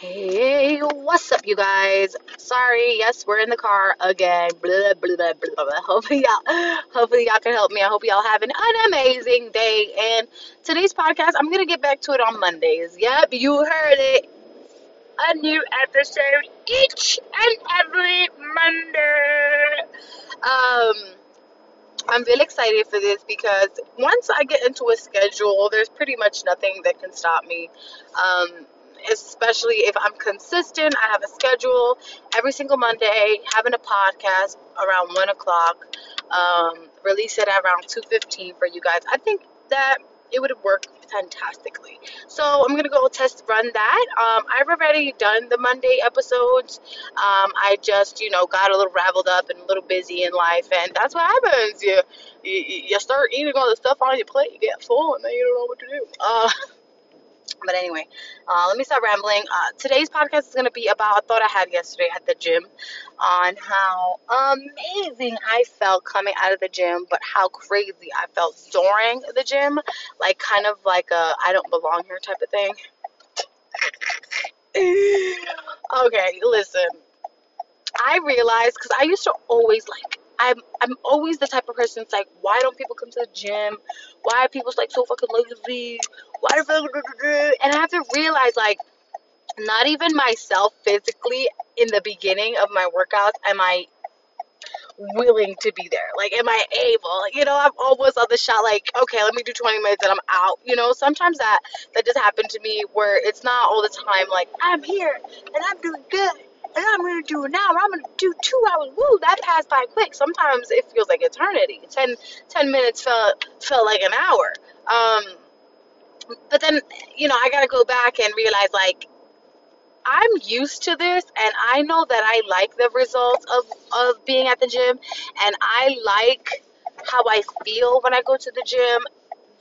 Hey, what's up, you guys? Sorry, yes, we're in the car again. Blah, blah, blah, blah, blah. Hopefully, y'all, hopefully y'all can help me. I hope y'all having an amazing day. And today's podcast, I'm gonna get back to it on Mondays. Yep, you heard it. A new episode each and every Monday. Um, I'm really excited for this because once I get into a schedule, there's pretty much nothing that can stop me. Um, especially if I'm consistent, I have a schedule every single Monday, having a podcast around one o'clock, um, release it around two fifteen for you guys. I think that it would work fantastically. So I'm gonna go test run that. Um, I've already done the Monday episodes. Um, I just you know got a little raveled up and a little busy in life, and that's what happens. You you, you start eating all the stuff on your plate, you get full, and then you don't know what to do. Uh, but anyway, uh, let me stop rambling. Uh, today's podcast is going to be about a thought I had yesterday at the gym on how amazing I felt coming out of the gym, but how crazy I felt during the gym. Like, kind of like a I don't belong here type of thing. okay, listen. I realized because I used to always like I'm I'm always the type of person that's like, why don't people come to the gym? Why are people like so fucking lazy? And I have to realize like not even myself physically in the beginning of my workouts am I willing to be there. Like, am I able? You know, I'm always on the shot. Like, okay, let me do 20 minutes and I'm out. You know, sometimes that that just happened to me where it's not all the time. Like, I'm here and I'm doing good and I'm gonna do it now. I'm gonna do two hours. Woo, that passed by quick. Sometimes it feels like eternity. 10, 10 minutes felt felt like an hour. Um, but then you know I gotta go back and realize like I'm used to this and I know that I like the results of, of being at the gym and I like how I feel when I go to the gym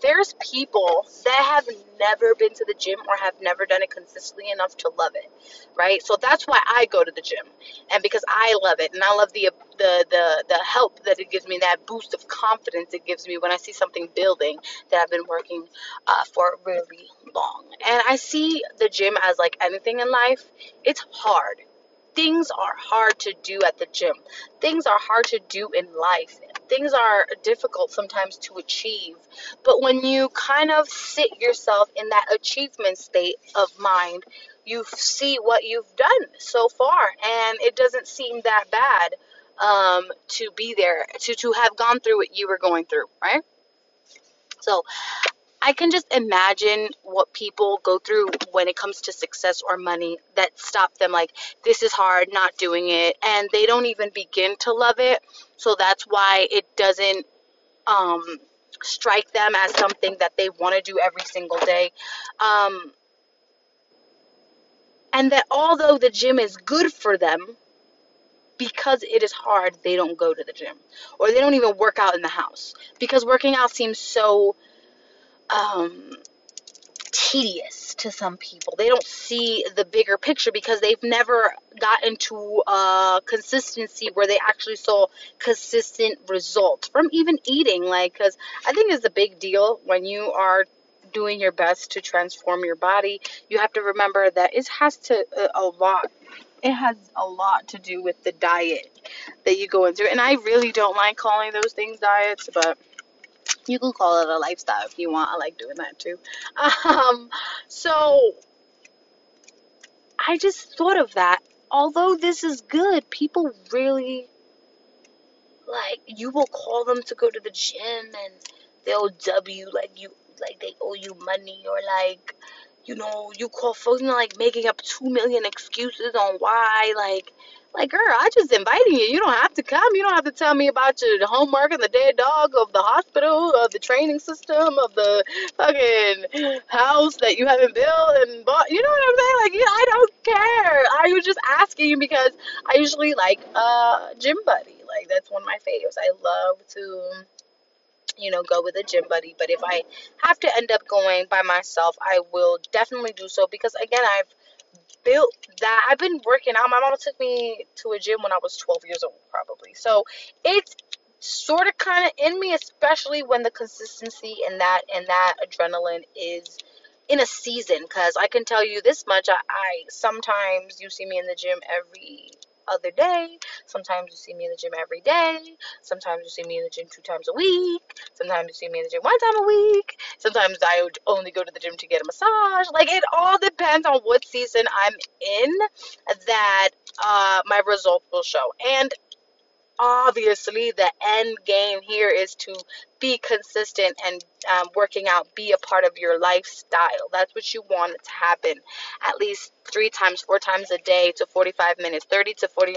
there's people that have never been to the gym or have never done it consistently enough to love it right so that's why i go to the gym and because i love it and i love the the the, the help that it gives me that boost of confidence it gives me when i see something building that i've been working uh, for really long and i see the gym as like anything in life it's hard things are hard to do at the gym. Things are hard to do in life. Things are difficult sometimes to achieve. But when you kind of sit yourself in that achievement state of mind, you see what you've done so far, and it doesn't seem that bad um, to be there, to, to have gone through what you were going through, right? So I can just imagine what people go through when it comes to success or money that stop them like this is hard not doing it and they don't even begin to love it. So that's why it doesn't um strike them as something that they want to do every single day. Um and that although the gym is good for them because it is hard they don't go to the gym or they don't even work out in the house. Because working out seems so um tedious to some people. They don't see the bigger picture because they've never gotten to a consistency where they actually saw consistent results from even eating. Like, because I think it's a big deal when you are doing your best to transform your body. You have to remember that it has to a, a lot. It has a lot to do with the diet that you go into. And I really don't like calling those things diets, but you can call it a lifestyle if you want. I like doing that too. Um, so I just thought of that. Although this is good, people really like you will call them to go to the gym and they'll W like you like they owe you money or like you know you call folks and like making up two million excuses on why like like, girl, I just inviting you. You don't have to come. You don't have to tell me about your homework and the dead dog of the hospital, of the training system, of the fucking house that you haven't built and bought. You know what I'm saying? Like, yeah, I don't care. I was just asking because I usually like a gym buddy. Like, that's one of my faves. I love to you know, go with a gym buddy. But if I have to end up going by myself, I will definitely do so because again, I've built that. I've been working out. My mama took me to a gym when I was 12 years old, probably. So it's sort of kind of in me, especially when the consistency and that and that adrenaline is in a season because I can tell you this much I, I sometimes you see me in the gym every other day. Sometimes you see me in the gym every day. Sometimes you see me in the gym two times a week. Sometimes you see me in the gym one time a week. Sometimes I would only go to the gym to get a massage. Like it all depends on what season I'm in that uh, my results will show. And obviously the end game here is to be consistent and um, working out be a part of your lifestyle. That's what you want it to happen at least three times four times a day to 45 minutes 30 to 40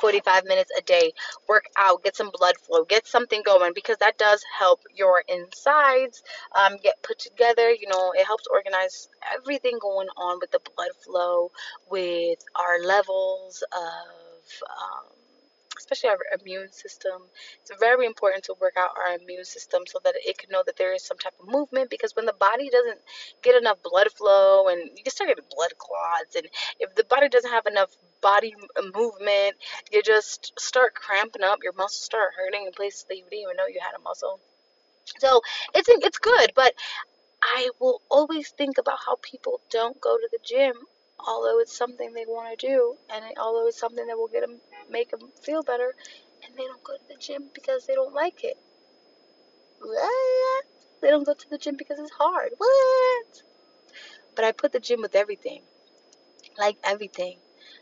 45 minutes a day. Work out get some blood flow get something going because that does help your insides um, get put together. You know it helps organize everything going on with the blood flow with our levels of um, especially our immune system. It's very important to work out our immune system so that it can know that there is some type of movement because when the body doesn't get enough blood flow and you start getting blood clots and if the body doesn't have enough body uh, movement, you just start cramping up, your muscles start hurting in places that you didn't even know you had a muscle. So it's it's good, but I will always think about how people don't go to the gym although it's something they want to do and it, although it's something that will get them make them feel better and they don't go to the gym because they don't like it. What? They don't go to the gym because it's hard. What? But i put the gym with everything. Like everything.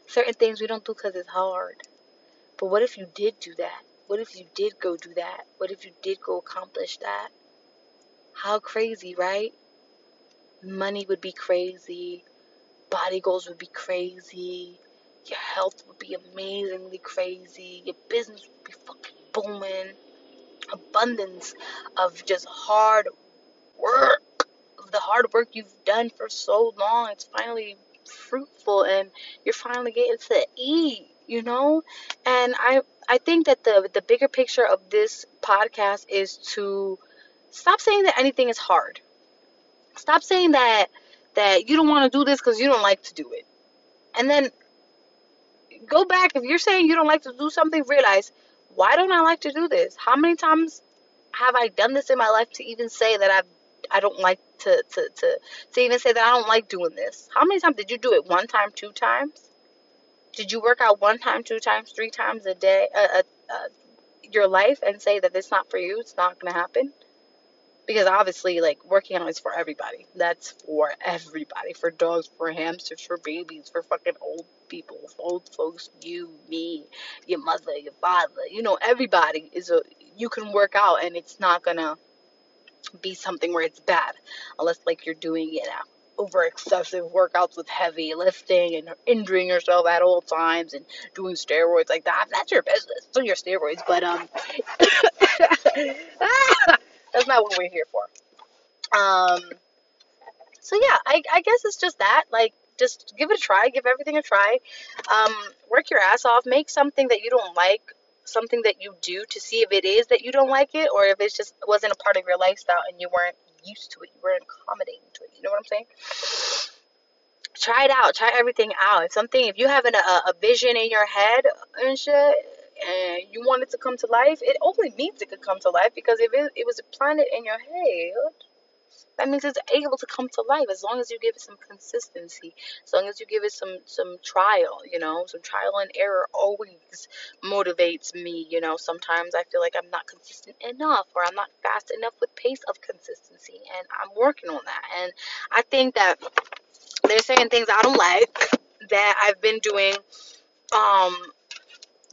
Certain things we don't do because it's hard. But what if you did do that? What if you did go do that? What if you did go accomplish that? How crazy right? Money would be crazy body goals would be crazy. Your health would be amazingly crazy. Your business would be fucking booming. Abundance of just hard work. The hard work you've done for so long. It's finally fruitful and you're finally getting to eat, you know? And I I think that the the bigger picture of this podcast is to stop saying that anything is hard. Stop saying that that you don't want to do this because you don't like to do it. And then go back. If you're saying you don't like to do something, realize why don't I like to do this? How many times have I done this in my life to even say that I've I don't like to, to, to, to even say that I don't like doing this. How many times did you do it? One time, two times? Did you work out one time, two times, three times a day, uh, uh, uh, your life and say that it's not for you? It's not going to happen? Because obviously like working out is for everybody that's for everybody for dogs for hamsters for babies for fucking old people old folks you me your mother your father you know everybody is a you can work out and it's not gonna be something where it's bad unless like you're doing it out over excessive workouts with heavy lifting and injuring yourself at all times and doing steroids like that that's your business it's your steroids but um That's not what we're here for. Um, so yeah, I, I guess it's just that. Like, just give it a try. Give everything a try. Um, work your ass off. Make something that you don't like something that you do to see if it is that you don't like it or if it just wasn't a part of your lifestyle and you weren't used to it. You weren't accommodating to it. You know what I'm saying? Try it out. Try everything out. If something, if you have an, a, a vision in your head and shit, and you want it to come to life, it only means it could come to life because if it, it was a planted in your head, that means it's able to come to life as long as you give it some consistency, as long as you give it some some trial, you know, some trial and error always motivates me, you know. Sometimes I feel like I'm not consistent enough or I'm not fast enough with pace of consistency and I'm working on that. And I think that there's certain things I don't like that I've been doing um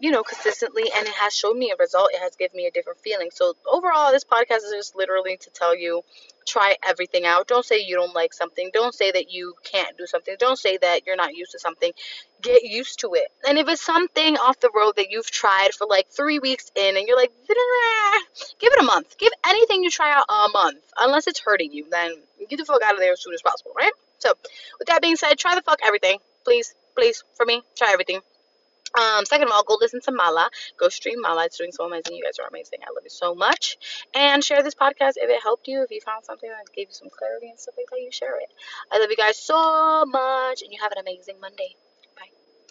you know, consistently and it has shown me a result. It has given me a different feeling. So overall, this podcast is just literally to tell you, try everything out. Don't say you don't like something. Don't say that you can't do something. Don't say that you're not used to something. Get used to it. And if it's something off the road that you've tried for like three weeks in and you're like, give it a month. Give anything you try out a month. Unless it's hurting you, then get the fuck out of there as soon as possible, right? So with that being said, try the fuck everything. Please, please, for me, try everything. Um, second of all, go listen to Mala. Go stream Mala. It's doing so amazing. You guys are amazing. I love you so much. And share this podcast if it helped you. If you found something that gave you some clarity and stuff like that, you share it. I love you guys so much. And you have an amazing Monday.